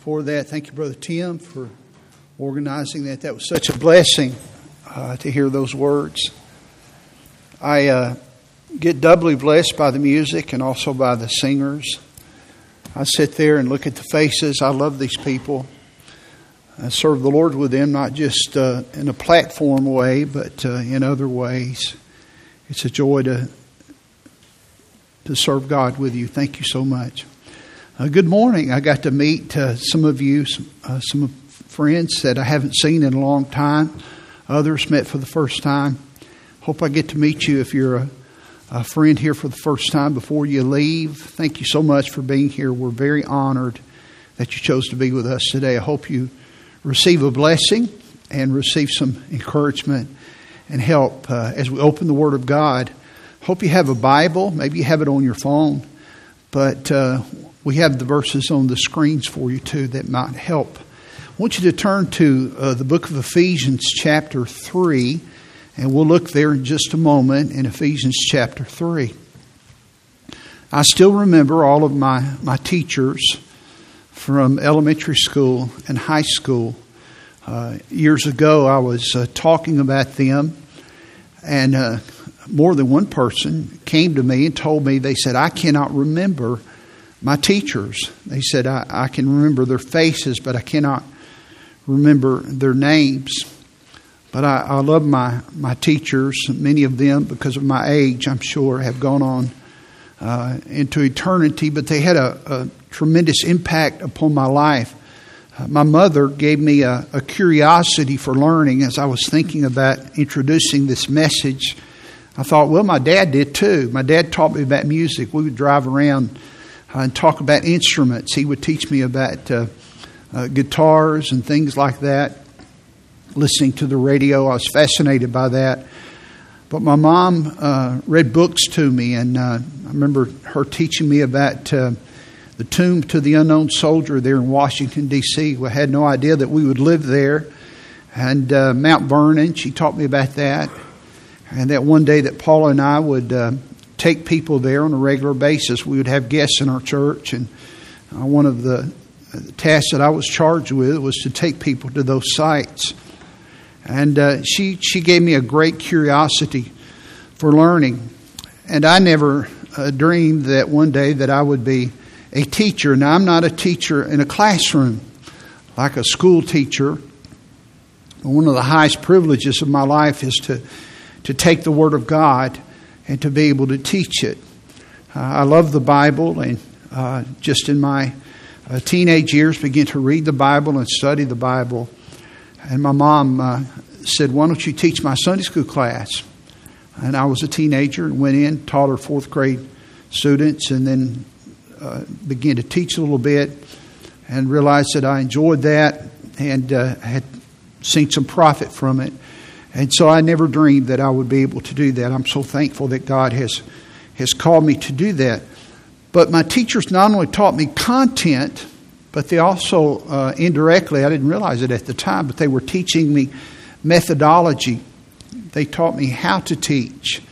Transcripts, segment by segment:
for that. Thank you, Brother Tim, for organizing that. That was such a blessing uh, to hear those words. I uh, get doubly blessed by the music and also by the singers. I sit there and look at the faces. I love these people. I serve the Lord with them, not just uh, in a platform way, but uh, in other ways. It's a joy to to serve God with you. Thank you so much. Uh, good morning. I got to meet uh, some of you, some, uh, some friends that I haven't seen in a long time. Others met for the first time. Hope I get to meet you if you're a, a friend here for the first time before you leave. Thank you so much for being here. We're very honored that you chose to be with us today. I hope you receive a blessing and receive some encouragement and help uh, as we open the Word of God. Hope you have a Bible. Maybe you have it on your phone. But uh, we have the verses on the screens for you too that might help. I want you to turn to uh, the book of Ephesians, chapter 3, and we'll look there in just a moment in Ephesians chapter 3. I still remember all of my, my teachers from elementary school and high school. Uh, years ago, I was uh, talking about them, and uh, more than one person came to me and told me, they said, I cannot remember my teachers. They said, I, I can remember their faces, but I cannot remember their names. But I, I love my, my teachers. Many of them, because of my age, I'm sure, have gone on uh, into eternity, but they had a, a tremendous impact upon my life. Uh, my mother gave me a, a, curiosity for learning as I was thinking about introducing this message. I thought, well, my dad did too. My dad taught me about music. We would drive around and talk about instruments. He would teach me about uh, uh, guitars and things like that. Listening to the radio, I was fascinated by that. But my mom uh, read books to me, and uh, I remember her teaching me about uh, the tomb to the unknown soldier there in Washington, D.C. We had no idea that we would live there. And Mount Vernon, she taught me about that. And that one day that Paula and I would take people there on a regular basis. We would have guests in our church, and uh, one of the tasks that I was charged with was to take people to those sites. And uh, she she gave me a great curiosity for learning, and I never uh, dreamed that one day that I would be a teacher. Now I'm not a teacher in a classroom like a school teacher. One of the highest privileges of my life is to to take the Word of God and to be able to teach it. Uh, I love the Bible, and uh, just in my uh, teenage years, began to read the Bible and study the Bible. And my mom uh, said, Why don't you teach my Sunday school class? And I was a teenager and went in, taught her fourth grade students, and then uh, began to teach a little bit and realized that I enjoyed that and uh, had seen some profit from it. And so I never dreamed that I would be able to do that. I'm so thankful that God has, has called me to do that. But my teachers not only taught me content, but they also uh, indirectly, I didn't realize it at the time, but they were teaching me methodology. They taught me how to teach.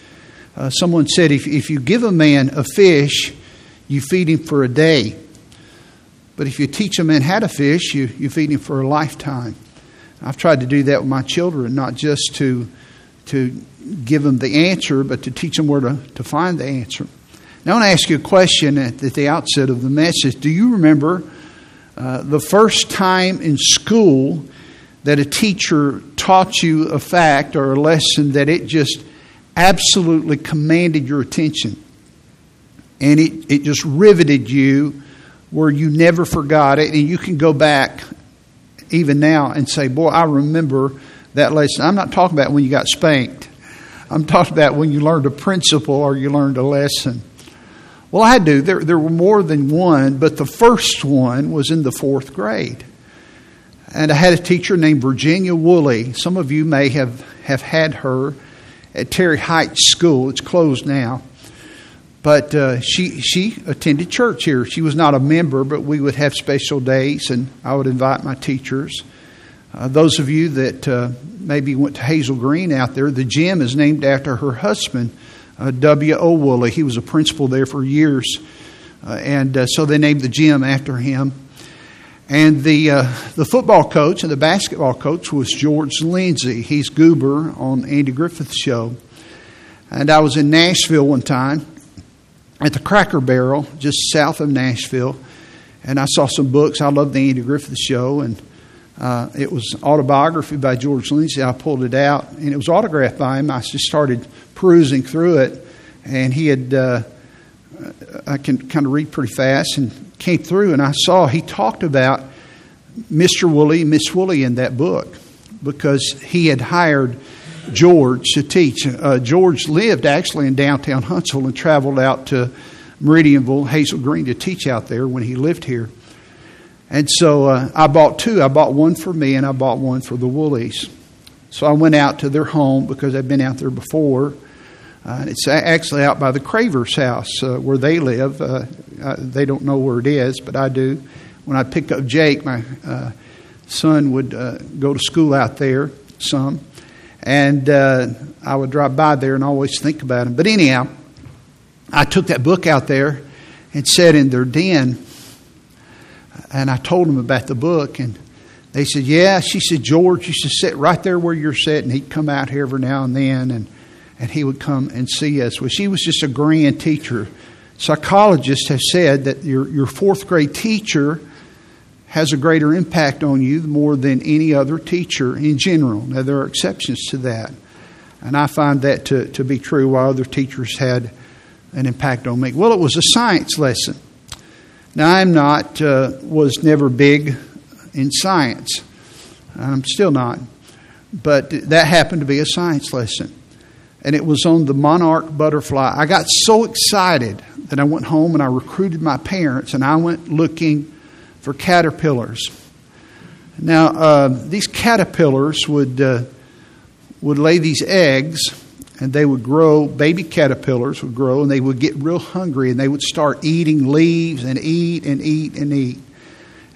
Uh, someone said if, if you give a man a fish, you feed him for a day. But if you teach a man how to fish, you, you feed him for a lifetime. I've tried to do that with my children, not just to to give them the answer, but to teach them where to, to find the answer. Now, I want to ask you a question at, at the outset of the message. Do you remember uh, the first time in school that a teacher taught you a fact or a lesson that it just absolutely commanded your attention? And it, it just riveted you where you never forgot it, and you can go back even now and say, Boy, I remember that lesson. I'm not talking about when you got spanked, I'm talking about when you learned a principle or you learned a lesson. Well, I do. There, there were more than one, but the first one was in the fourth grade. And I had a teacher named Virginia Woolley. Some of you may have, have had her at Terry Heights School. It's closed now. But uh, she she attended church here. She was not a member, but we would have special days, and I would invite my teachers. Uh, those of you that uh, maybe went to Hazel Green out there, the gym is named after her husband, uh, W. O. Woolley. He was a principal there for years, uh, and uh, so they named the gym after him. And the, uh, the football coach and the basketball coach was George Lindsay. He's Goober on Andy Griffith's show. And I was in Nashville one time at the Cracker Barrel, just south of Nashville. And I saw some books. I love the Andy Griffith show. And uh, it was autobiography by George Lindsay. I pulled it out, and it was autographed by him. I just started perusing through it. And he had, uh, I can kind of read pretty fast. And came through and I saw he talked about Mr. Woolley, Miss Woolley in that book because he had hired George to teach. Uh, George lived actually in downtown Huntsville and traveled out to Meridianville, Hazel Green to teach out there when he lived here. And so uh, I bought two. I bought one for me and I bought one for the Woolleys. So I went out to their home because I'd been out there before uh, it's actually out by the Craver's house uh, where they live. Uh, uh, they don't know where it is, but I do. When I pick up Jake, my uh, son would uh, go to school out there some, and uh, I would drive by there and always think about him. But anyhow, I took that book out there and sat in their den, and I told them about the book, and they said, "Yeah." She said, "George used to sit right there where you're sitting. He'd come out here every now and then, and." and he would come and see us. Well, she was just a grand teacher. Psychologists have said that your, your fourth grade teacher has a greater impact on you more than any other teacher in general. Now, there are exceptions to that. And I find that to, to be true, while other teachers had an impact on me. Well, it was a science lesson. Now, I'm not, uh, was never big in science. I'm still not. But that happened to be a science lesson and it was on the monarch butterfly. I got so excited that I went home and I recruited my parents and I went looking for caterpillars. Now, uh, these caterpillars would, uh, would lay these eggs and they would grow, baby caterpillars would grow, and they would get real hungry and they would start eating leaves and eat and eat and eat.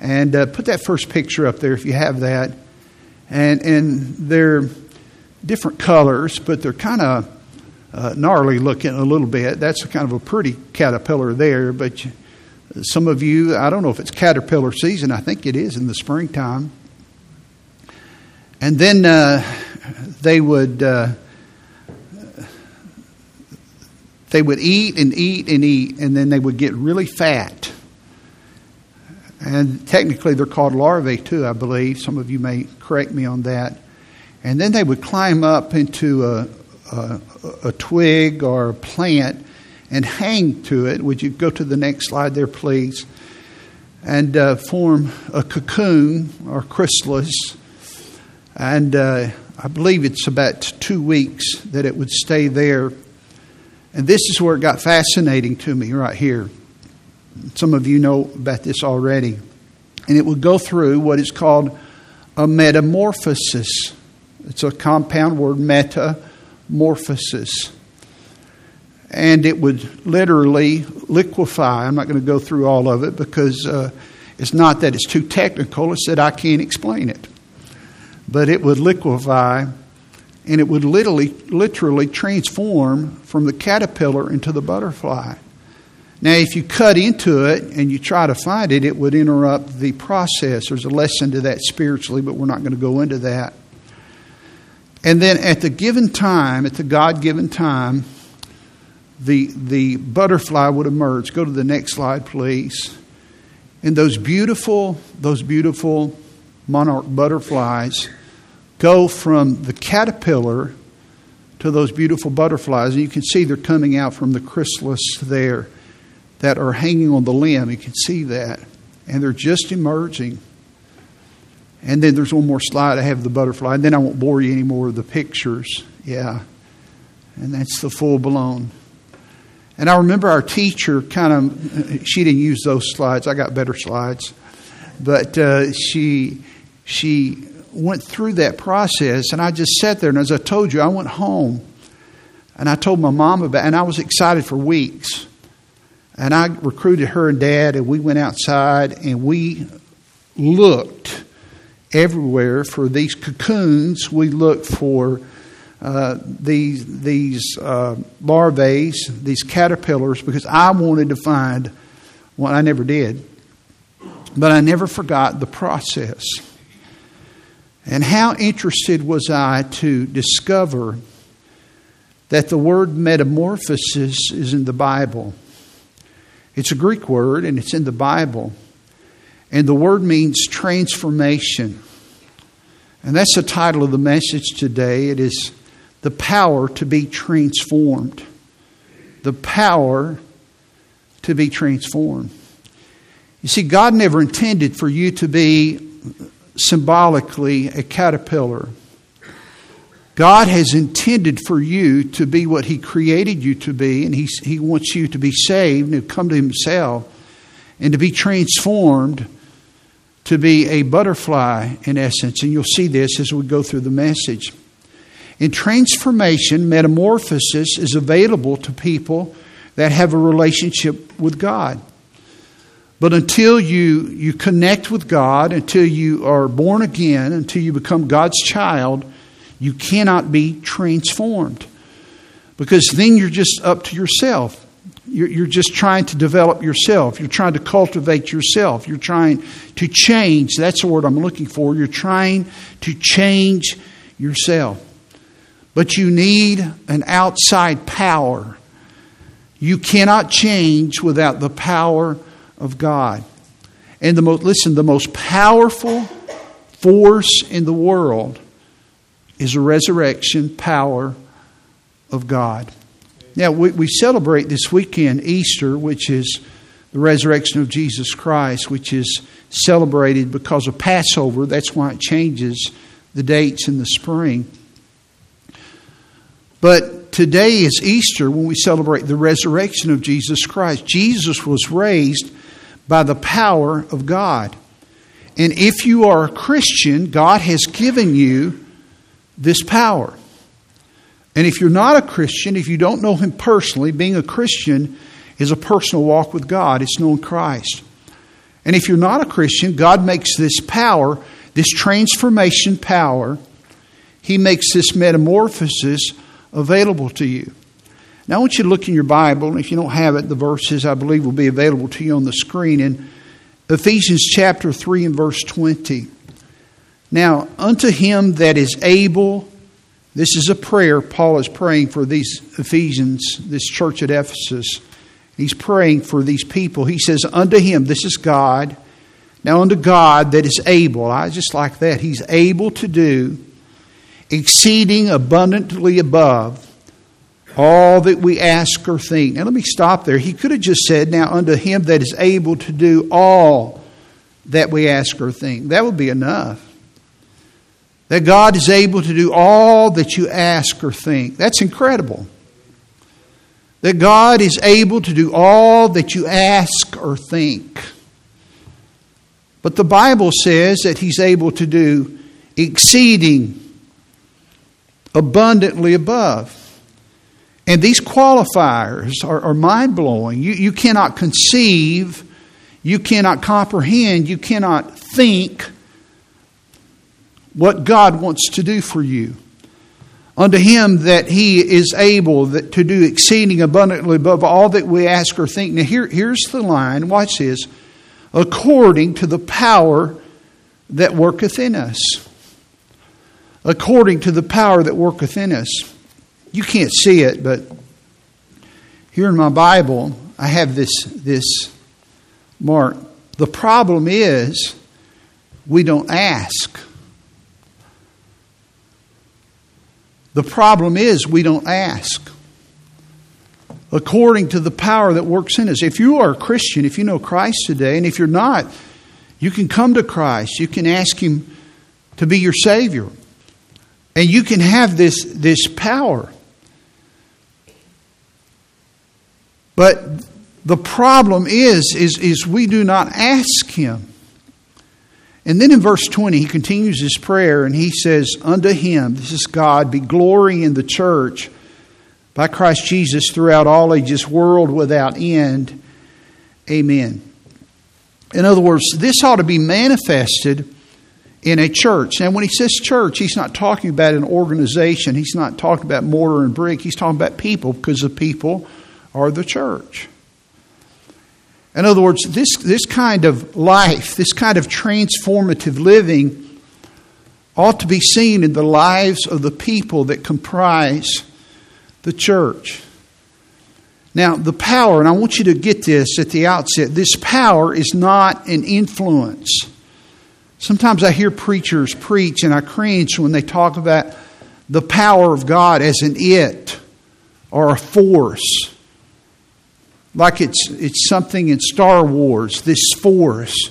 And uh, put that first picture up there if you have that. And, and they're different colors, but they're kind of uh, gnarly looking a little bit. That's kind of a pretty caterpillar there, but some of you, I don't know if it's caterpillar season, I think it is in the springtime. And then uh, they would. Uh, they would eat and eat and eat, and then they would get really fat. And technically, they're called larvae too, I believe. Some of you may correct me on that. And then they would climb up into a, a, a twig or a plant and hang to it. Would you go to the next slide there, please? And uh, form a cocoon or chrysalis. And uh, I believe it's about two weeks that it would stay there. And this is where it got fascinating to me right here. Some of you know about this already. And it would go through what is called a metamorphosis. It's a compound word, metamorphosis. And it would literally liquefy. I'm not going to go through all of it because uh, it's not that it's too technical, it's that I can't explain it. But it would liquefy and it would literally, literally transform from the caterpillar into the butterfly. Now, if you cut into it and you try to find it, it would interrupt the process. There's a lesson to that spiritually, but we're not going to go into that. And then at the given time, at the God given time, the, the butterfly would emerge. Go to the next slide, please. And those beautiful, those beautiful monarch butterflies go from the caterpillar to those beautiful butterflies. And you can see they're coming out from the chrysalis there that are hanging on the limb. You can see that. And they're just emerging. And then there's one more slide. I have the butterfly. And then I won't bore you anymore with the pictures. Yeah. And that's the full blown. And I remember our teacher kind of, she didn't use those slides. I got better slides. But uh, she, she went through that process. And I just sat there. And as I told you, I went home. And I told my mom about. And I was excited for weeks. And I recruited her and dad. And we went outside and we looked everywhere for these cocoons. We looked for uh, these these uh, larvae, these caterpillars, because I wanted to find one. I never did. but I never forgot the process. And how interested was I to discover that the word metamorphosis is in the Bible. It's a Greek word and it's in the Bible. And the word means transformation. And that's the title of the message today. It is the power to be transformed. The power to be transformed. You see, God never intended for you to be symbolically a caterpillar. God has intended for you to be what He created you to be, and He, he wants you to be saved and to come to Himself and to be transformed to be a butterfly in essence. And you'll see this as we go through the message. In transformation, metamorphosis is available to people that have a relationship with God. But until you, you connect with God, until you are born again, until you become God's child, you cannot be transformed. Because then you're just up to yourself. You're, you're just trying to develop yourself. You're trying to cultivate yourself. You're trying to change. That's the word I'm looking for. You're trying to change yourself. But you need an outside power. You cannot change without the power of God. And the most, listen, the most powerful force in the world is the resurrection power of God. Now, we, we celebrate this weekend Easter, which is the resurrection of Jesus Christ, which is celebrated because of Passover. That's why it changes the dates in the spring. But today is Easter when we celebrate the resurrection of Jesus Christ. Jesus was raised by the power of God. And if you are a Christian, God has given you this power. And if you're not a Christian, if you don't know Him personally, being a Christian is a personal walk with God, it's knowing Christ. And if you're not a Christian, God makes this power, this transformation power, He makes this metamorphosis available to you. Now, I want you to look in your Bible, and if you don't have it, the verses I believe will be available to you on the screen in Ephesians chapter 3 and verse 20. Now, unto him that is able, this is a prayer Paul is praying for these Ephesians, this church at Ephesus. He's praying for these people. He says, Unto him, this is God. Now, unto God that is able, I just like that. He's able to do exceeding abundantly above all that we ask or think. Now, let me stop there. He could have just said, Now, unto him that is able to do all that we ask or think. That would be enough. That God is able to do all that you ask or think. That's incredible. That God is able to do all that you ask or think. But the Bible says that He's able to do exceeding abundantly above. And these qualifiers are, are mind blowing. You, you cannot conceive, you cannot comprehend, you cannot think what God wants to do for you. Unto him that he is able that, to do exceeding abundantly above all that we ask or think. Now, here, here's the line. Watch this. According to the power that worketh in us. According to the power that worketh in us. You can't see it, but here in my Bible, I have this, this mark. The problem is we don't ask. The problem is we don't ask. According to the power that works in us. If you are a Christian, if you know Christ today, and if you're not, you can come to Christ. You can ask Him to be your Savior. And you can have this, this power. But the problem is, is, is we do not ask him. And then in verse 20, he continues his prayer and he says, Unto him, this is God, be glory in the church by Christ Jesus throughout all ages, world without end. Amen. In other words, this ought to be manifested in a church. And when he says church, he's not talking about an organization. He's not talking about mortar and brick. He's talking about people because the people are the church. In other words, this, this kind of life, this kind of transformative living, ought to be seen in the lives of the people that comprise the church. Now, the power, and I want you to get this at the outset this power is not an influence. Sometimes I hear preachers preach and I cringe when they talk about the power of God as an it or a force like it's, it's something in Star Wars, this force.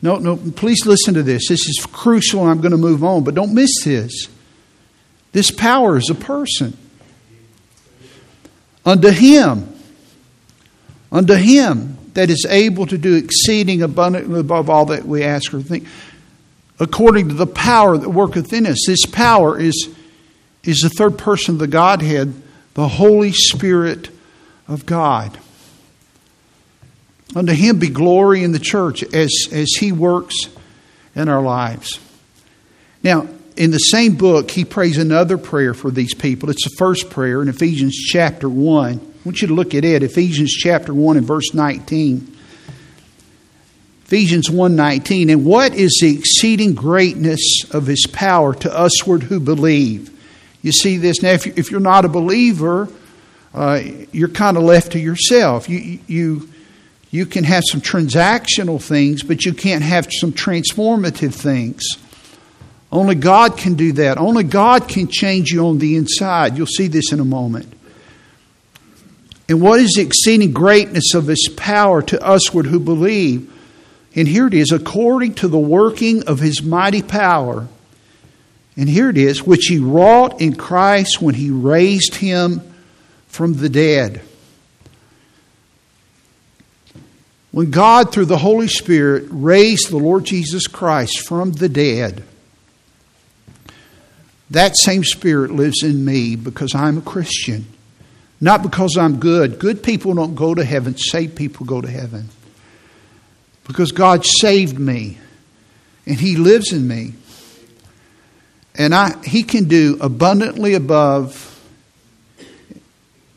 No, no, please listen to this. This is crucial, and I'm going to move on, but don't miss this. This power is a person. Unto him, unto him that is able to do exceeding abundantly above all that we ask or think, according to the power that worketh in us. This power is, is the third person of the Godhead, the Holy Spirit of God. Unto him be glory in the church as, as he works in our lives. Now, in the same book, he prays another prayer for these people. It's the first prayer in Ephesians chapter 1. Want you to look at it, Ephesians chapter 1 and verse 19. Ephesians 1:19 and what is the exceeding greatness of his power to usward who believe you see this now if you're not a believer uh, you're kind of left to yourself. You, you, you can have some transactional things, but you can't have some transformative things. Only God can do that. Only God can change you on the inside. You'll see this in a moment. And what is the exceeding greatness of His power to usward who believe? And here it is, according to the working of His mighty power. And here it is, which He wrought in Christ when He raised Him from the dead. When God, through the Holy Spirit, raised the Lord Jesus Christ from the dead, that same Spirit lives in me because I'm a Christian. Not because I'm good. Good people don't go to heaven, saved people go to heaven. Because God saved me and He lives in me. And I, He can do abundantly above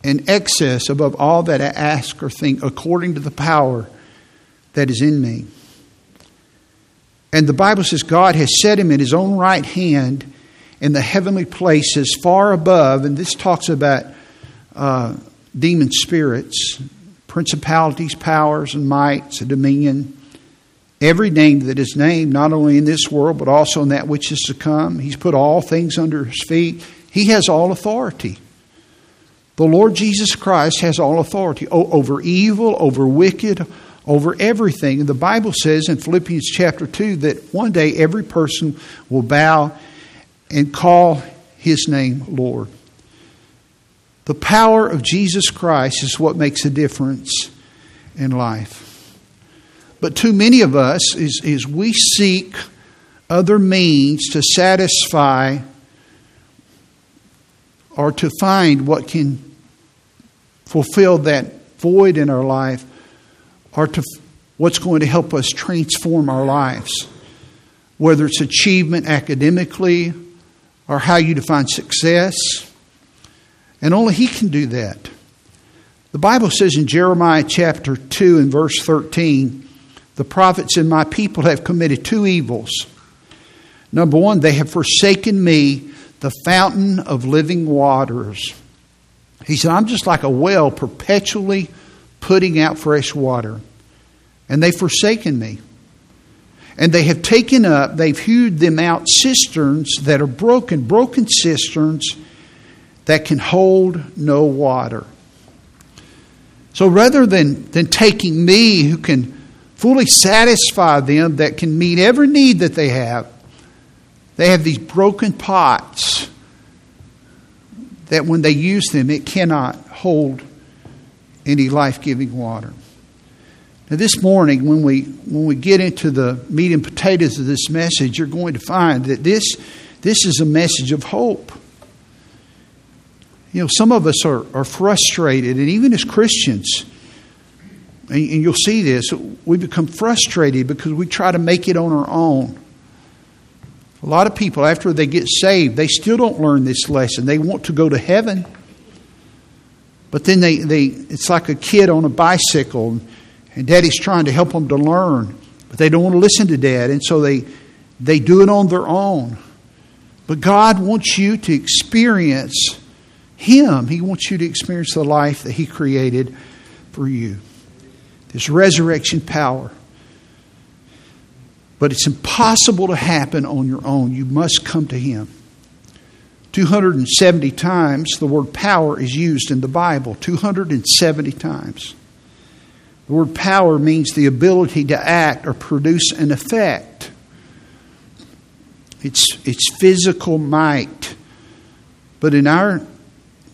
and excess above all that I ask or think, according to the power that is in me. And the Bible says God has set him in his own right hand in the heavenly places far above, and this talks about uh, demon spirits, principalities, powers, and mights, a dominion. Every name that is named, not only in this world, but also in that which is to come. He's put all things under his feet. He has all authority. The Lord Jesus Christ has all authority over evil, over wicked, over everything. And the Bible says in Philippians chapter 2 that one day every person will bow and call his name Lord. The power of Jesus Christ is what makes a difference in life. But too many of us is, is we seek other means to satisfy or to find what can fulfill that void in our life or to what's going to help us transform our lives, whether it's achievement academically or how you define success. And only He can do that. The Bible says in Jeremiah chapter 2 and verse 13, the prophets and my people have committed two evils. Number one, they have forsaken me, the fountain of living waters. He said, I'm just like a well perpetually putting out fresh water. And they've forsaken me. And they have taken up, they've hewed them out cisterns that are broken, broken cisterns that can hold no water. So rather than, than taking me, who can fully satisfy them, that can meet every need that they have, they have these broken pots that when they use them, it cannot hold any life giving water. Now, this morning, when we, when we get into the meat and potatoes of this message, you're going to find that this, this is a message of hope. You know, some of us are, are frustrated, and even as Christians, and, and you'll see this, we become frustrated because we try to make it on our own. A lot of people, after they get saved, they still don't learn this lesson. They want to go to heaven. But then they, they it's like a kid on a bicycle And daddy's trying to help them to learn, but they don't want to listen to dad, and so they, they do it on their own. But God wants you to experience Him. He wants you to experience the life that He created for you. This resurrection power. But it's impossible to happen on your own. You must come to Him. 270 times the word power is used in the Bible. 270 times. The word power means the ability to act or produce an effect. It's, it's physical might. But in our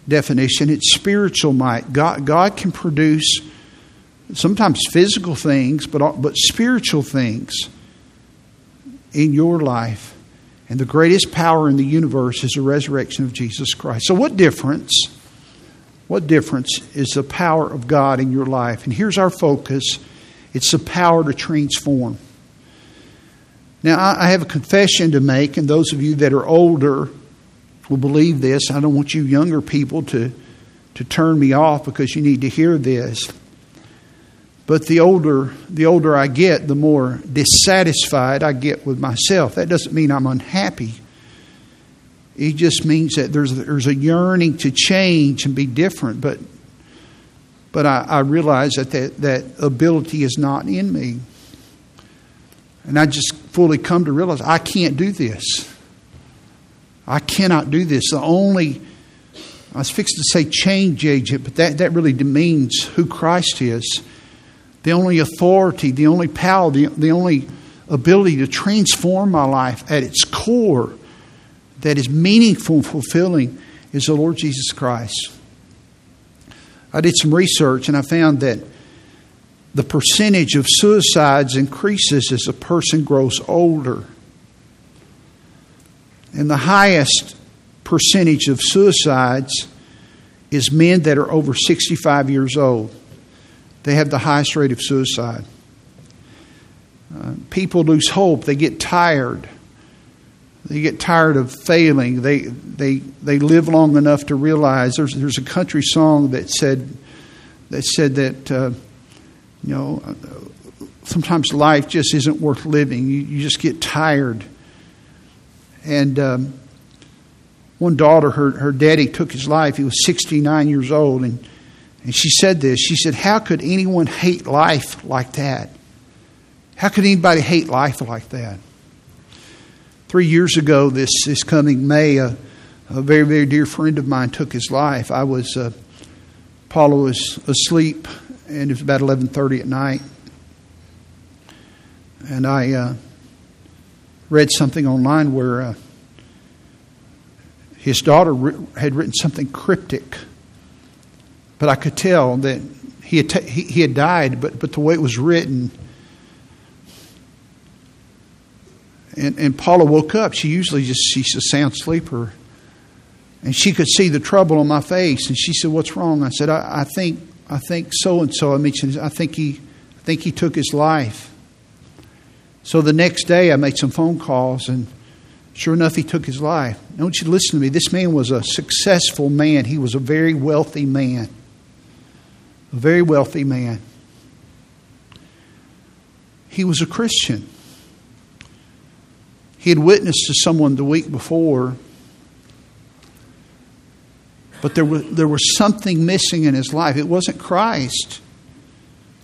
definition, it's spiritual might. God, God can produce sometimes physical things, but, but spiritual things in your life. And the greatest power in the universe is the resurrection of Jesus Christ. So, what difference? What difference is the power of God in your life? And here's our focus it's the power to transform. Now, I have a confession to make, and those of you that are older will believe this. I don't want you younger people to, to turn me off because you need to hear this. But the older the older I get, the more dissatisfied I get with myself. That doesn't mean I'm unhappy. It just means that there's there's a yearning to change and be different. But but I, I realize that, that that ability is not in me. And I just fully come to realize I can't do this. I cannot do this. The only I was fixed to say change agent, but that, that really demeans who Christ is the only authority, the only power, the, the only ability to transform my life at its core that is meaningful and fulfilling is the Lord Jesus Christ. I did some research and I found that the percentage of suicides increases as a person grows older. And the highest percentage of suicides is men that are over 65 years old they have the highest rate of suicide. Uh, people lose hope. They get tired. They get tired of failing. They, they, they live long enough to realize there's, there's a country song that said that, said that uh, you know, sometimes life just isn't worth living. You, you just get tired. And um, one daughter, her, her daddy took his life. He was 69 years old. And and she said this She said, How could anyone hate life like that? How could anybody hate life like that? Three years ago, this, this coming May, a, a very, very dear friend of mine took his life. I was, uh, Paula was asleep, and it was about 11.30 at night. And I uh, read something online where uh, his daughter had written something cryptic but I could tell that he had, he had died, but, but the way it was written. And, and Paula woke up. She usually just, she's a sound sleeper. And she could see the trouble on my face. And she said, What's wrong? I said, I, I think I think so and so. I mentioned I think he I think he took his life. So the next day I made some phone calls and Sure enough, he took his life. I want you to listen to me. This man was a successful man. He was a very wealthy man a very wealthy man. He was a Christian. He had witnessed to someone the week before, but there was, there was something missing in his life. It wasn't Christ.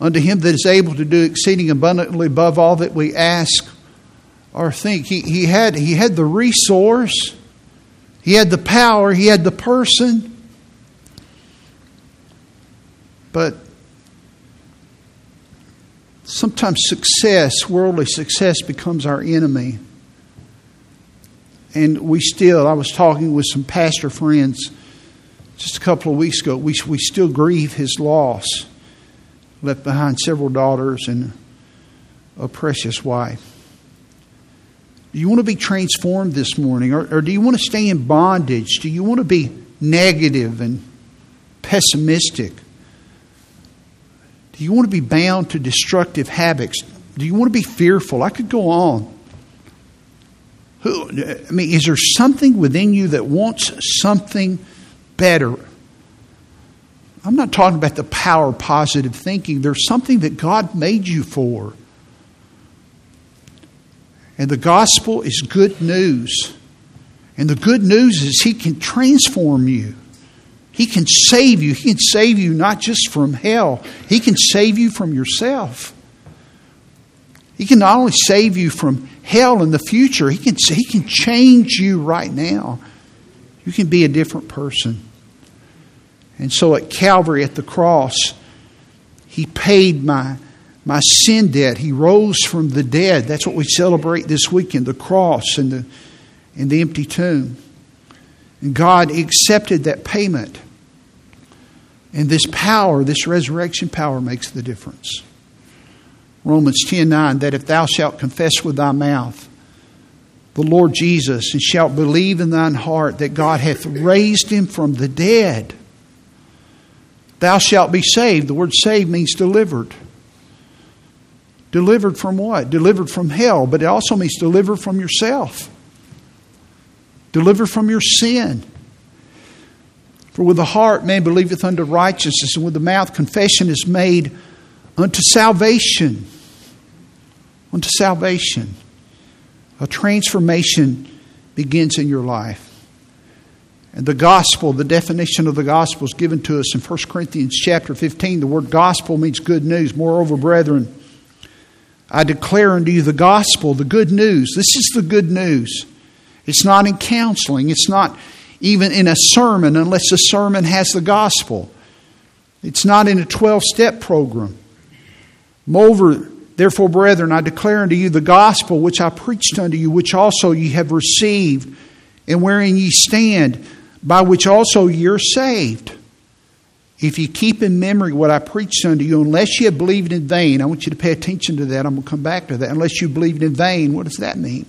Unto him that is able to do exceeding abundantly above all that we ask or think. He, he, had, he had the resource, he had the power, he had the person, but sometimes success, worldly success, becomes our enemy. And we still, I was talking with some pastor friends just a couple of weeks ago, we, we still grieve his loss. Left behind several daughters and a precious wife. Do you want to be transformed this morning? Or, or do you want to stay in bondage? Do you want to be negative and pessimistic? Do you want to be bound to destructive habits? Do you want to be fearful? I could go on. Who, I mean, is there something within you that wants something better? I'm not talking about the power of positive thinking. There's something that God made you for. And the gospel is good news. And the good news is He can transform you. He can save you. He can save you not just from hell, He can save you from yourself. He can not only save you from hell in the future, He can, he can change you right now. You can be a different person. And so at Calvary, at the cross, He paid my, my sin debt. He rose from the dead. That's what we celebrate this weekend the cross and the, and the empty tomb. And God accepted that payment. And this power, this resurrection power, makes the difference. Romans 10 9, that if thou shalt confess with thy mouth the Lord Jesus, and shalt believe in thine heart that God hath raised him from the dead, thou shalt be saved. The word saved means delivered. Delivered from what? Delivered from hell, but it also means delivered from yourself. Delivered from your sin. For with the heart man believeth unto righteousness, and with the mouth confession is made unto salvation. Unto salvation. A transformation begins in your life. And the gospel, the definition of the gospel is given to us in 1 Corinthians chapter 15. The word gospel means good news. Moreover, brethren, I declare unto you the gospel, the good news. This is the good news. It's not in counseling, it's not even in a sermon unless the sermon has the gospel. It's not in a 12 step program. Moreover, therefore, brethren, I declare unto you the gospel which I preached unto you, which also ye have received, and wherein ye stand, by which also you're saved. If you keep in memory what I preached unto you, unless you have believed in vain, I want you to pay attention to that. I'm going to come back to that. Unless you believed in vain, what does that mean?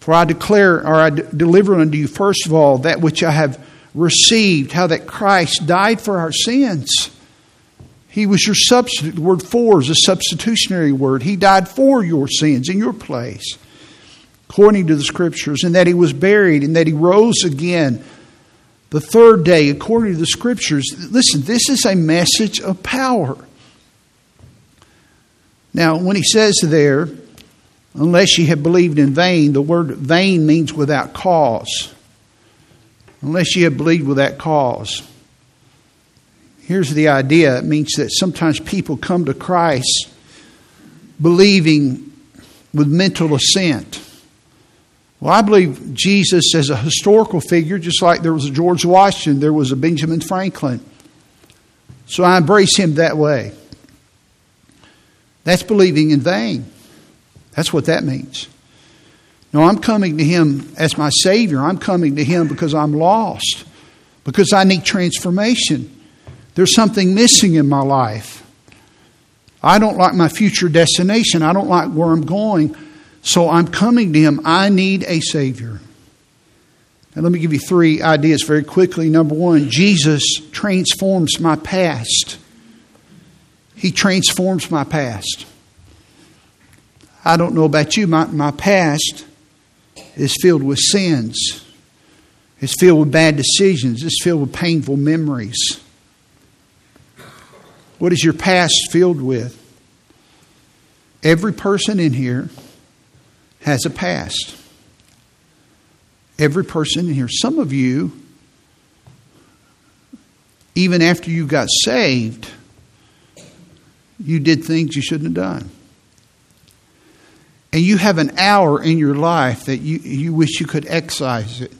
For I declare, or I deliver unto you, first of all, that which I have received, how that Christ died for our sins. He was your substitute. The word for is a substitutionary word. He died for your sins in your place, according to the Scriptures, and that He was buried, and that He rose again the third day, according to the Scriptures. Listen, this is a message of power. Now, when He says there, unless ye have believed in vain. The word vain means without cause. Unless ye have believed without cause. Here's the idea it means that sometimes people come to Christ believing with mental assent. Well, I believe Jesus as a historical figure, just like there was a George Washington, there was a Benjamin Franklin. So I embrace him that way. That's believing in vain. That's what that means. No, I'm coming to Him as my Savior. I'm coming to Him because I'm lost, because I need transformation. There's something missing in my life. I don't like my future destination. I don't like where I'm going. So I'm coming to Him. I need a Savior. And let me give you three ideas very quickly. Number one, Jesus transforms my past. He transforms my past. I don't know about you, my, my past is filled with sins. It's filled with bad decisions. It's filled with painful memories. What is your past filled with? Every person in here has a past. Every person in here. Some of you, even after you got saved, you did things you shouldn't have done and you have an hour in your life that you, you wish you could excise it.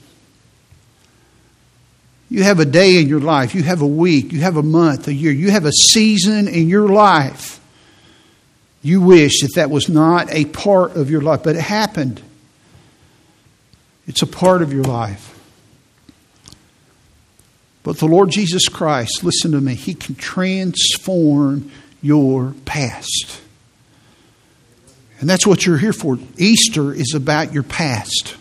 You have a day in your life, you have a week, you have a month, a year, you have a season in your life. You wish that that was not a part of your life, but it happened. It's a part of your life. But the Lord Jesus Christ, listen to me, He can transform your past. And that's what you're here for. Easter is about your past.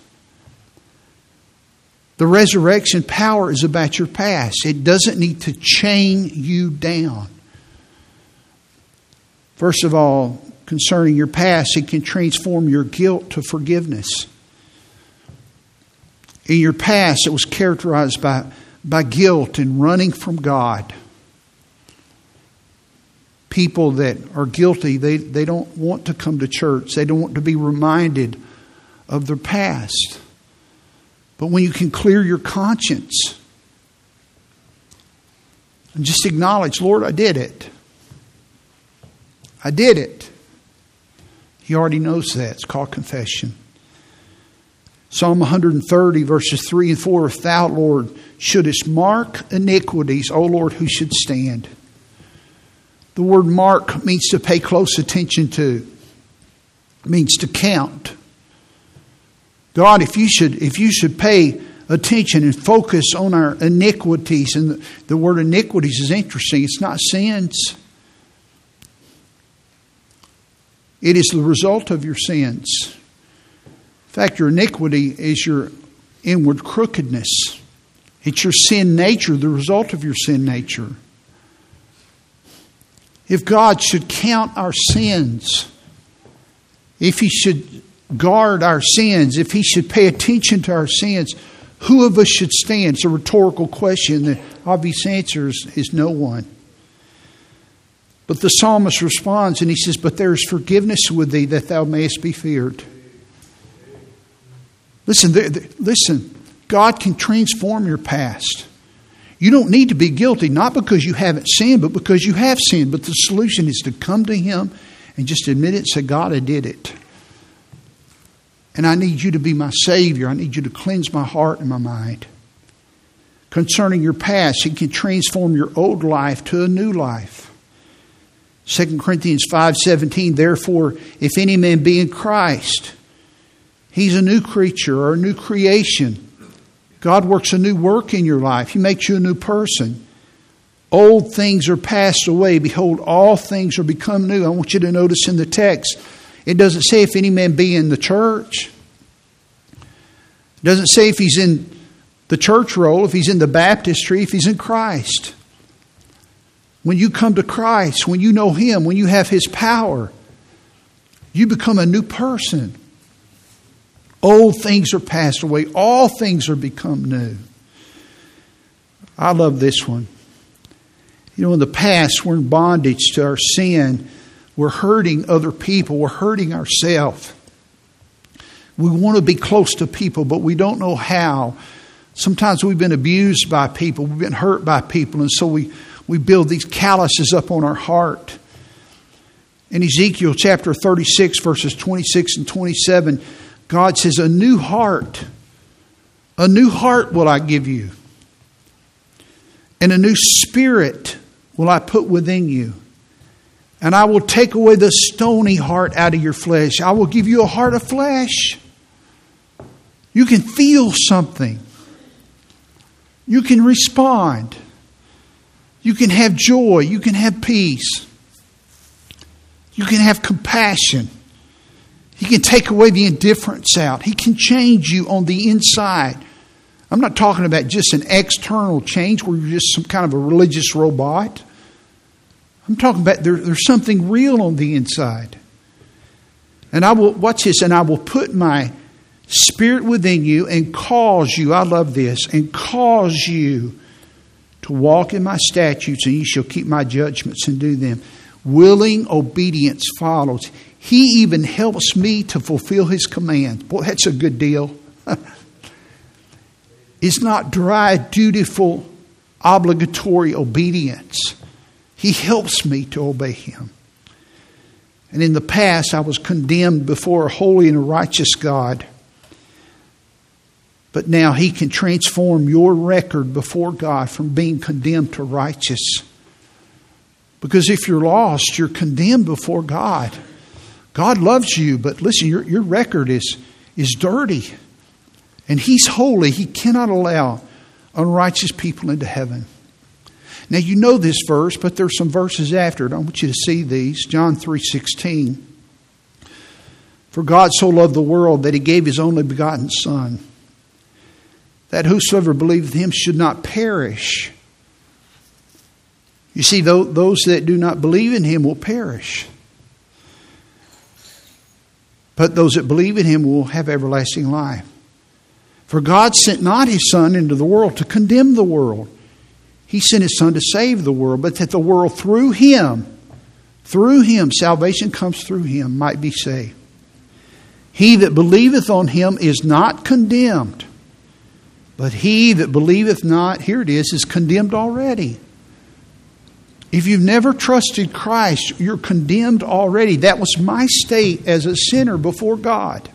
The resurrection power is about your past. It doesn't need to chain you down. First of all, concerning your past, it can transform your guilt to forgiveness. In your past, it was characterized by, by guilt and running from God. People that are guilty, they, they don't want to come to church. They don't want to be reminded of their past. But when you can clear your conscience and just acknowledge, Lord, I did it. I did it. He already knows that. It's called confession. Psalm 130, verses 3 and 4 If thou, Lord, shouldest mark iniquities, O Lord, who should stand? The word mark means to pay close attention to, means to count. God, if you should, if you should pay attention and focus on our iniquities, and the, the word iniquities is interesting, it's not sins. It is the result of your sins. In fact, your iniquity is your inward crookedness. It's your sin nature, the result of your sin nature. If God should count our sins, if He should guard our sins, if He should pay attention to our sins, who of us should stand? It's a rhetorical question. The obvious answer is, is no one. But the psalmist responds and he says, But there is forgiveness with thee that thou mayest be feared. Listen, listen, God can transform your past. You don't need to be guilty, not because you haven't sinned, but because you have sinned. But the solution is to come to Him and just admit it say, God, I did it. And I need you to be my Savior. I need you to cleanse my heart and my mind. Concerning your past, He can transform your old life to a new life. 2 Corinthians 5:17 Therefore if any man be in Christ He's a new creature or a new creation. God works a new work in your life. He makes you a new person. Old things are passed away. Behold, all things are become new. I want you to notice in the text, it doesn't say if any man be in the church. It doesn't say if he's in the church roll, if he's in the baptistry, if he's in Christ. When you come to Christ, when you know Him, when you have His power, you become a new person. Old things are passed away, all things are become new. I love this one. You know, in the past, we're in bondage to our sin. We're hurting other people. We're hurting ourselves. We want to be close to people, but we don't know how. Sometimes we've been abused by people, we've been hurt by people, and so we, we build these calluses up on our heart. In Ezekiel chapter 36, verses 26 and 27, God says, A new heart, a new heart will I give you, and a new spirit will I put within you. And I will take away the stony heart out of your flesh. I will give you a heart of flesh. You can feel something. You can respond. You can have joy. You can have peace. You can have compassion. He can take away the indifference out. He can change you on the inside. I'm not talking about just an external change where you're just some kind of a religious robot. I'm talking about there, there's something real on the inside. And I will, watch this, and I will put my spirit within you and cause you, I love this, and cause you to walk in my statutes, and you shall keep my judgments and do them. Willing obedience follows. He even helps me to fulfill his command. Boy, that's a good deal. it's not dry, dutiful, obligatory obedience. He helps me to obey him. And in the past, I was condemned before a holy and righteous God. But now He can transform your record before God from being condemned to righteous. Because if you're lost, you're condemned before God. God loves you, but listen, your, your record is, is dirty. And He's holy. He cannot allow unrighteous people into heaven. Now you know this verse, but there's some verses after it. I want you to see these. John 3:16. For God so loved the world that he gave his only begotten son that whosoever believeth him should not perish. You see, those that do not believe in him will perish. But those that believe in him will have everlasting life. For God sent not his Son into the world to condemn the world. He sent his Son to save the world, but that the world through him, through him, salvation comes through him, might be saved. He that believeth on him is not condemned, but he that believeth not, here it is, is condemned already. If you've never trusted Christ, you're condemned already. That was my state as a sinner before God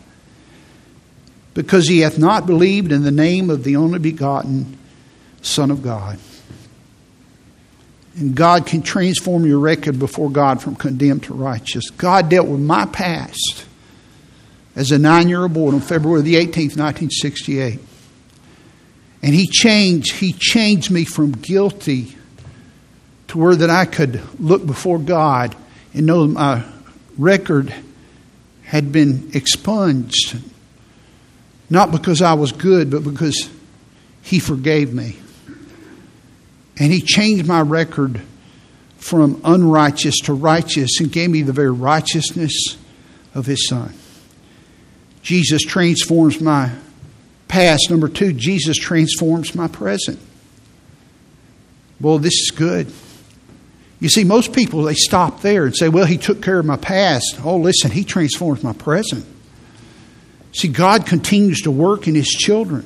because he hath not believed in the name of the only begotten Son of God. And God can transform your record before God from condemned to righteous. God dealt with my past as a nine year old boy on February the 18th, 1968. And he changed, he changed me from guilty to where that I could look before God and know my record had been expunged not because I was good, but because He forgave me. And He changed my record from unrighteous to righteous and gave me the very righteousness of His Son. Jesus transforms my past. Number two, Jesus transforms my present. Well, this is good. You see, most people, they stop there and say, well, he took care of my past. Oh, listen, he transforms my present. See, God continues to work in His children.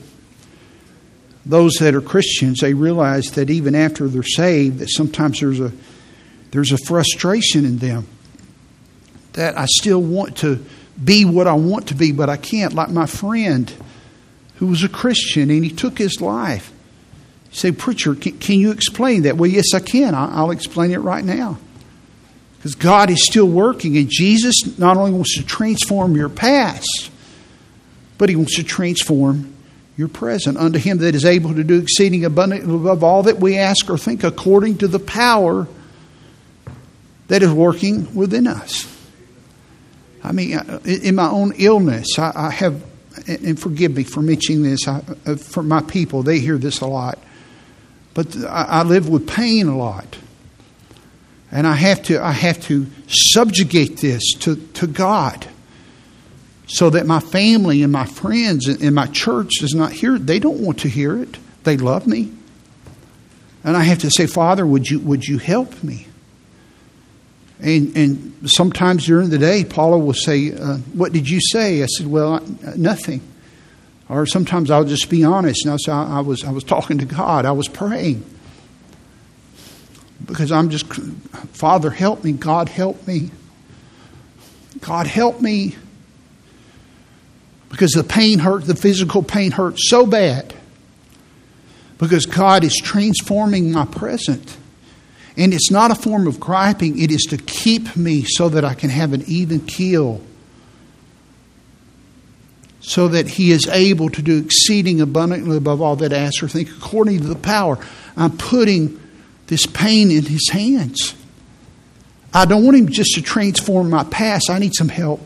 Those that are Christians, they realize that even after they're saved, that sometimes there's a there's a frustration in them. That I still want to be what I want to be, but I can't. Like my friend who was a Christian and he took his life. You say, Preacher, can, can you explain that? Well, yes, I can. I, I'll explain it right now. Because God is still working, and Jesus not only wants to transform your past, but He wants to transform your present unto Him that is able to do exceeding abundantly above all that we ask or think according to the power that is working within us. I mean, uh, in my own illness, I have, and forgive me for mentioning this, uh, for my people, they hear this a lot, but I live with pain a lot. And I have to, I have to subjugate this to, to God so that my family and my friends and my church does not hear it. They don't want to hear it. They love me. And I have to say, Father, would you, would you help me? And, and sometimes during the day, Paula will say, uh, What did you say? I said, Well, nothing. Or sometimes I'll just be honest. And I'll say, I, I, was, I was talking to God, I was praying. Because I'm just, Father, help me. God, help me. God, help me because the pain hurt, the physical pain hurt so bad. Because God is transforming my present. And it's not a form of griping, it is to keep me so that I can have an even keel. So that He is able to do exceeding abundantly above all that I ask or think, according to the power. I'm putting this pain in His hands. I don't want Him just to transform my past, I need some help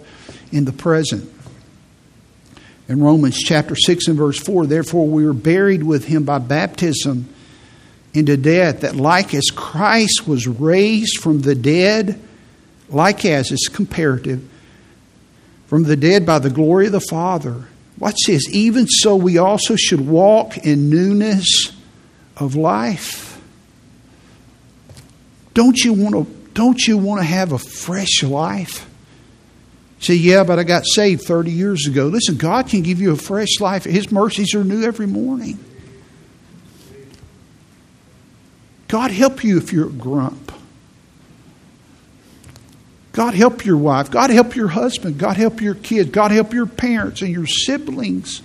in the present in Romans chapter 6 and verse 4 Therefore, we were buried with him by baptism into death, that like as Christ was raised from the dead, like as it's comparative, from the dead by the glory of the Father. Watch this. Even so, we also should walk in newness of life. Don't you want to? Don't you want to have a fresh life? say, yeah, but I got saved 30 years ago. Listen, God can give you a fresh life. His mercies are new every morning. God help you if you're a grump. God help your wife. God help your husband. God help your kids. God help your parents and your siblings.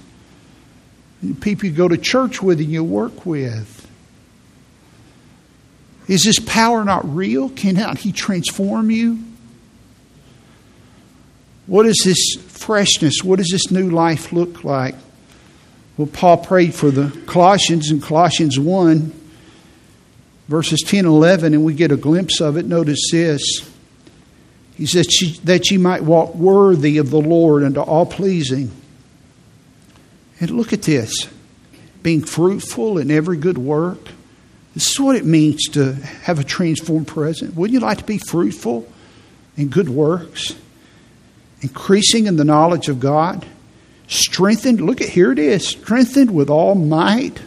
And people you go to church with and you work with. Is this power not real? Cannot He transform you? What is this freshness? What does this new life look like? Well, Paul prayed for the Colossians in Colossians 1, verses 10 and 11, and we get a glimpse of it. Notice this. He says, that ye might walk worthy of the Lord unto all pleasing. And look at this being fruitful in every good work. This is what it means to have a transformed present. Wouldn't you like to be fruitful in good works? increasing in the knowledge of God, strengthened, look at here it is, strengthened with all might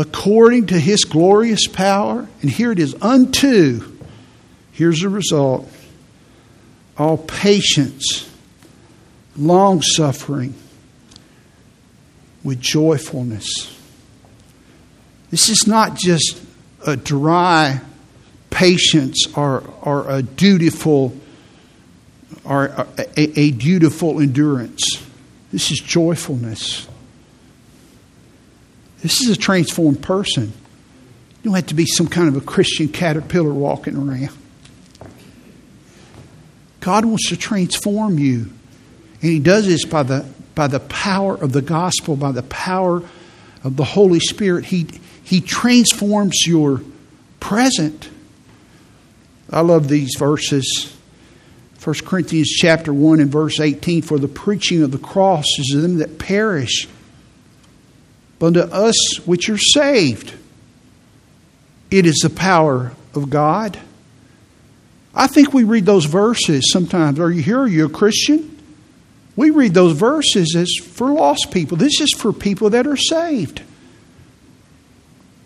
according to his glorious power. And here it is, unto, here's the result, all patience, long suffering, with joyfulness. This is not just a dry patience or, or a dutiful or a, a dutiful endurance. This is joyfulness. This is a transformed person. You don't have to be some kind of a Christian caterpillar walking around. God wants to transform you. And He does this by the, by the power of the gospel, by the power of the Holy Spirit. He, he transforms your present. I love these verses. 1 Corinthians chapter 1 and verse 18 For the preaching of the cross is to them that perish, but unto us which are saved, it is the power of God. I think we read those verses sometimes. Are you here? Are you a Christian? We read those verses as for lost people. This is for people that are saved.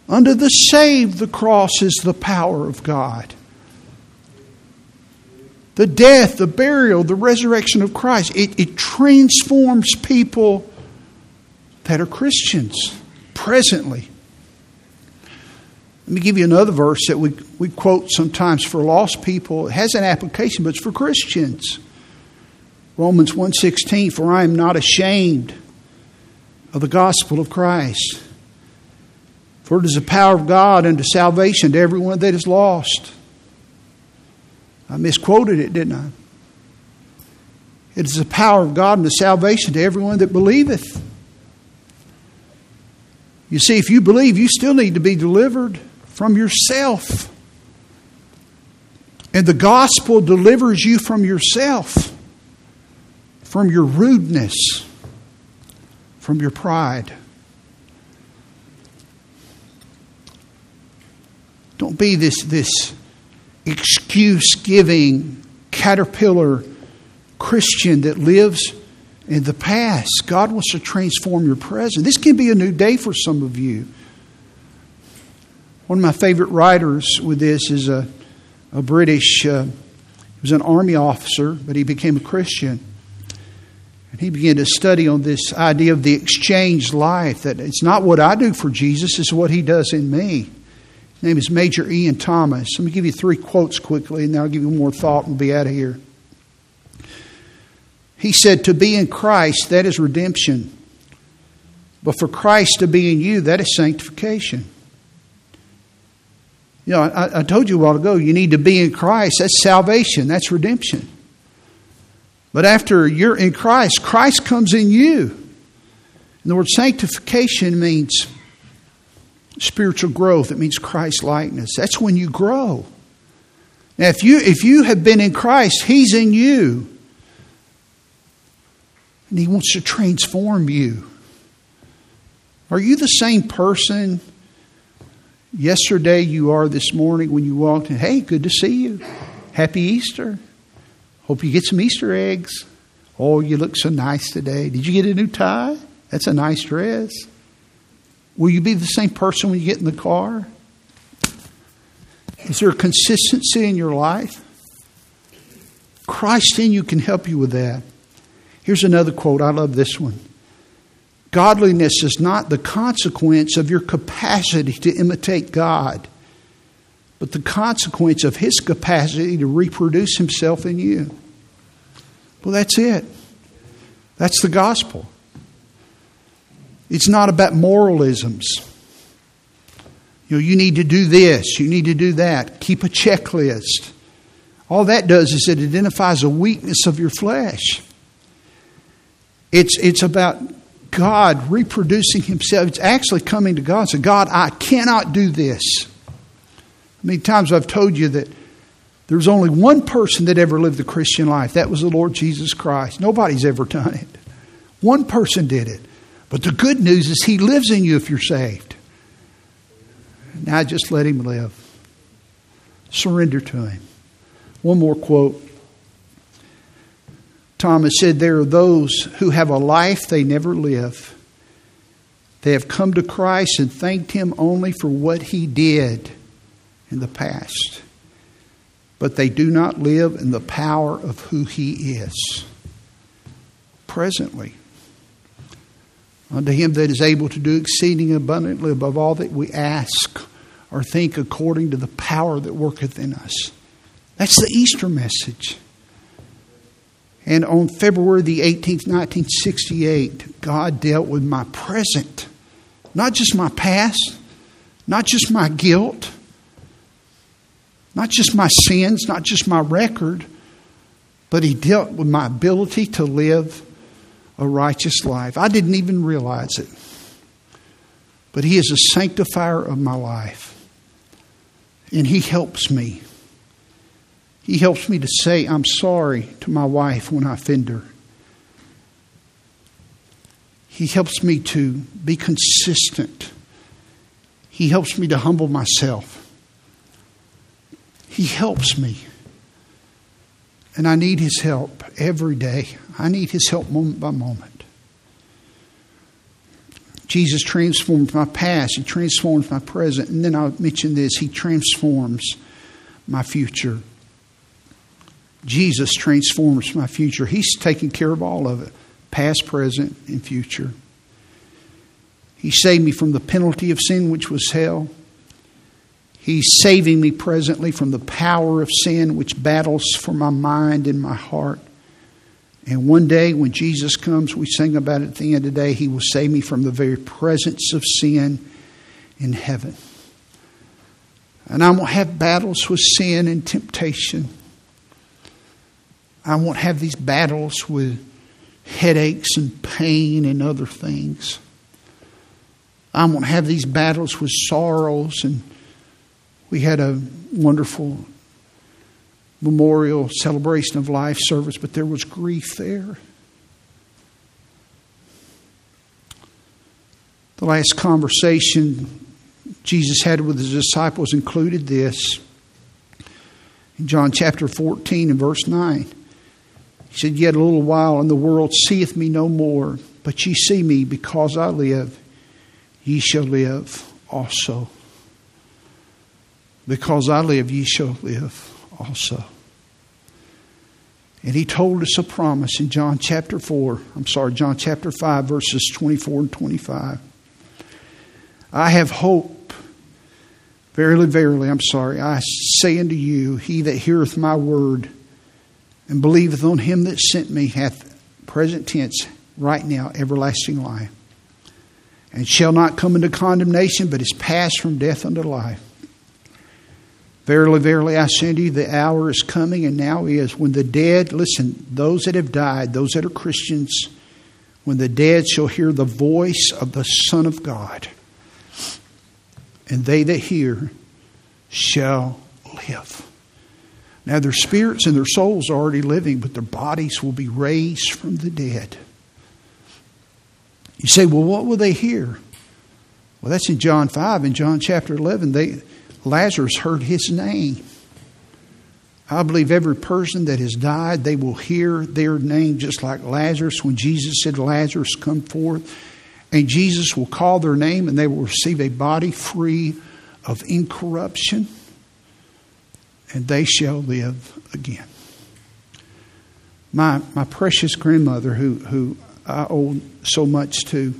Under the saved, the cross is the power of God. The death, the burial, the resurrection of Christ, it, it transforms people that are Christians presently. Let me give you another verse that we, we quote sometimes for lost people. It has an application, but it's for Christians. Romans 1.16, For I am not ashamed of the gospel of Christ. For it is the power of God unto salvation to everyone that is lost. I misquoted it, didn't I? It is the power of God unto salvation to everyone that believeth. You see, if you believe, you still need to be delivered from yourself. And the gospel delivers you from yourself, from your rudeness, from your pride. Don't be this, this excuse giving caterpillar Christian that lives in the past. God wants to transform your present. This can be a new day for some of you. One of my favorite writers with this is a, a British, uh, he was an army officer, but he became a Christian. And he began to study on this idea of the exchanged life, that it's not what I do for Jesus, it's what he does in me. His name is Major Ian Thomas. Let me give you three quotes quickly, and then I'll give you more thought and we'll be out of here. He said, To be in Christ, that is redemption. But for Christ to be in you, that is sanctification. You know, I, I, told you a while ago, you need to be in Christ. That's salvation, that's redemption. But after you're in Christ, Christ comes in you. And the word sanctification means spiritual growth, it means Christ likeness. That's when you grow. Now, if you, if you have been in Christ, He's in you. And He wants to transform you. Are you the same person? yesterday you are this morning when you walked in. Hey, good to see you. Happy Easter. Hope you get some Easter eggs. Oh, you look so nice today. Did you get a new tie? That's a nice dress. Will you be the same person when you get in the car? Is there consistency in your life? Christ in you can help you with that. Here's another quote. I love this one. Godliness is not the consequence of your capacity to imitate God, but the consequence of His capacity to reproduce Himself in you. Well, that's it. That's the gospel. It's not about moralisms. You know, you need to do this, you need to do that, keep a checklist. All that does is it identifies a weakness of your flesh. It's, it's about God reproducing himself. It's actually coming to God and saying, God, I cannot do this. Many times I've told you that there's only one person that ever lived the Christian life. That was the Lord Jesus Christ. Nobody's ever done it. One person did it. But the good news is he lives in you if you're saved. Now just let him live. Surrender to him. One more quote Thomas said, There are those who have a life they never live. They have come to Christ and thanked Him only for what He did in the past, but they do not live in the power of who He is presently. Unto Him that is able to do exceeding abundantly above all that we ask or think according to the power that worketh in us. That's the Easter message. And on February the 18th, 1968, God dealt with my present not just my past, not just my guilt, not just my sins, not just my record, but He dealt with my ability to live a righteous life. I didn't even realize it. But He is a sanctifier of my life. And He helps me. He helps me to say, I'm sorry to my wife when I offend her. He helps me to be consistent. He helps me to humble myself. He helps me. And I need His help every day. I need His help moment by moment. Jesus transforms my past, He transforms my present, and then I'll mention this He transforms my future. Jesus transforms my future. He's taking care of all of it past, present, and future. He saved me from the penalty of sin, which was hell. He's saving me presently from the power of sin, which battles for my mind and my heart. And one day, when Jesus comes, we sing about it at the end of the day, He will save me from the very presence of sin in heaven. And I won't have battles with sin and temptation. I won't have these battles with headaches and pain and other things. I won't have these battles with sorrows. And we had a wonderful memorial celebration of life service, but there was grief there. The last conversation Jesus had with his disciples included this in John chapter 14 and verse 9. He said, Yet a little while, and the world seeth me no more, but ye see me because I live, ye shall live also. Because I live, ye shall live also. And he told us a promise in John chapter 4, I'm sorry, John chapter 5, verses 24 and 25. I have hope. Verily, verily, I'm sorry, I say unto you, he that heareth my word and believeth on him that sent me hath present tense right now everlasting life and shall not come into condemnation but is passed from death unto life. Verily verily i say unto you the hour is coming and now is when the dead listen those that have died those that are christians when the dead shall hear the voice of the son of god and they that hear shall live now, their spirits and their souls are already living, but their bodies will be raised from the dead. You say, well, what will they hear? Well, that's in John 5. In John chapter 11, they, Lazarus heard his name. I believe every person that has died, they will hear their name just like Lazarus when Jesus said, Lazarus, come forth. And Jesus will call their name and they will receive a body free of incorruption and they shall live again. My, my precious grandmother, who, who I owe so much to,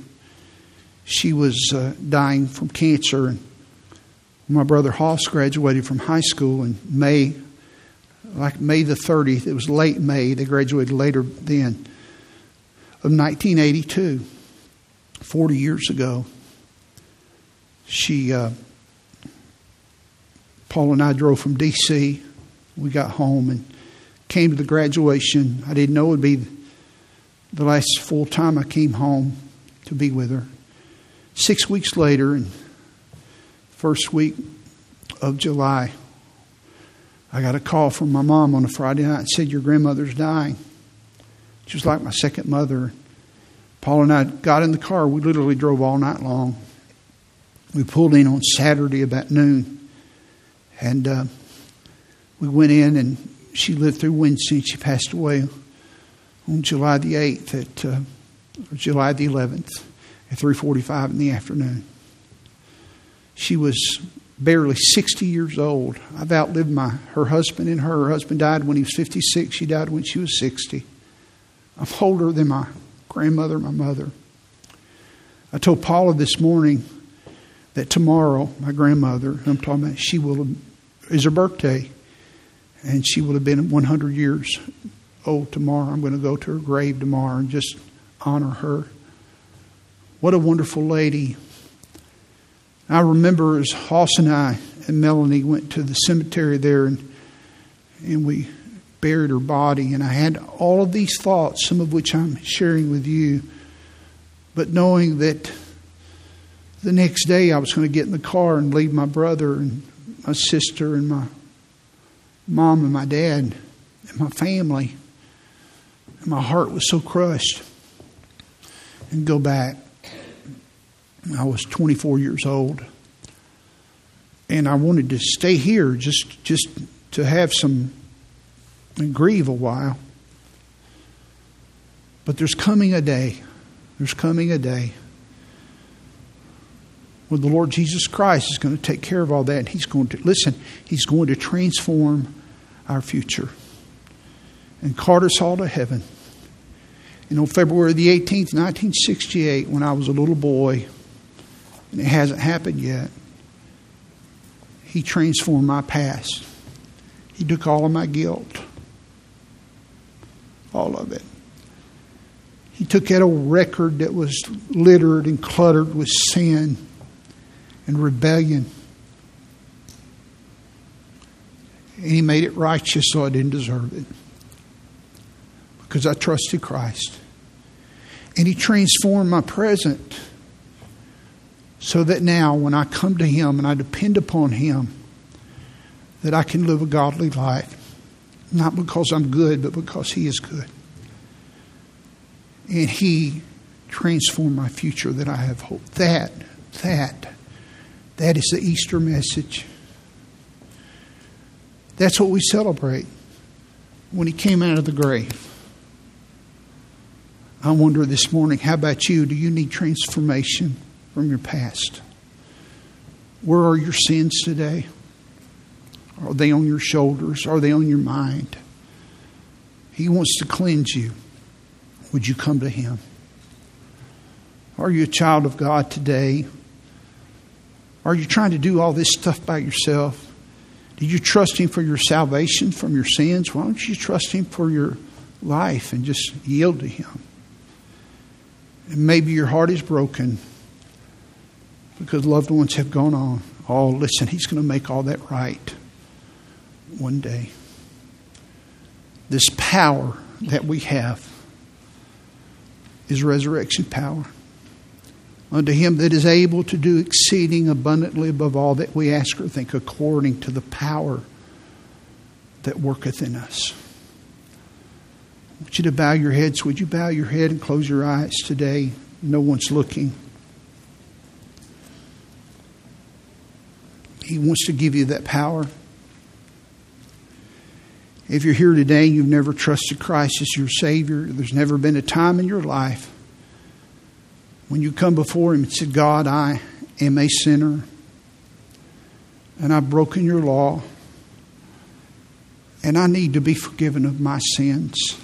she was uh, dying from cancer. And my brother Hoss graduated from high school in May, like May the 30th. It was late May. They graduated later then, of 1982, 40 years ago. She. Uh, Paul and I drove from D.C. We got home and came to the graduation. I didn't know it would be the last full time I came home to be with her. Six weeks later, and first week of July, I got a call from my mom on a Friday night and said, Your grandmother's dying. She was like my second mother. Paul and I got in the car. We literally drove all night long. We pulled in on Saturday about noon. And uh, we went in, and she lived through Wednesday. She passed away on July the 8th at uh, July the 11th at 3:45 in the afternoon. She was barely 60 years old. I've outlived my her husband and her. Her husband died when he was 56. She died when she was 60. I'm older than my grandmother, my mother. I told Paula this morning that tomorrow, my grandmother, I'm talking about, she will is her birthday, and she will have been 100 years old tomorrow. I'm going to go to her grave tomorrow and just honor her. What a wonderful lady. I remember as Hoss and I and Melanie went to the cemetery there and, and we buried her body, and I had all of these thoughts, some of which I'm sharing with you, but knowing that the next day I was going to get in the car and leave my brother and my sister and my mom and my dad and my family. And my heart was so crushed. And go back. I was 24 years old. And I wanted to stay here just, just to have some and grieve a while. But there's coming a day, there's coming a day when the Lord Jesus Christ is going to take care of all that. He's going to, listen, He's going to transform our future and cart us all to heaven. And on February the 18th, 1968, when I was a little boy, and it hasn't happened yet, He transformed my past. He took all of my guilt all of it. He took that old record that was littered and cluttered with sin and rebellion, and he made it righteous so I didn't deserve it because I trusted Christ. And he transformed my present so that now when I come to him and I depend upon him, that I can live a godly life. Not because I'm good, but because He is good. And He transformed my future that I have hope. That, that, that is the Easter message. That's what we celebrate when He came out of the grave. I wonder this morning, how about you? Do you need transformation from your past? Where are your sins today? Are they on your shoulders? Are they on your mind? He wants to cleanse you. Would you come to Him? Are you a child of God today? Are you trying to do all this stuff by yourself? Do you trust Him for your salvation from your sins? Why don't you trust Him for your life and just yield to Him? And maybe your heart is broken because loved ones have gone on. Oh, listen, He's going to make all that right one day. This power that we have is resurrection power. Unto him that is able to do exceeding abundantly above all that we ask or think, according to the power that worketh in us. I want you to bow your heads. Would you bow your head and close your eyes today? No one's looking. He wants to give you that power. If you're here today and you've never trusted Christ as your Savior, there's never been a time in your life when you come before Him and said, God, I am a sinner and I've broken your law and I need to be forgiven of my sins.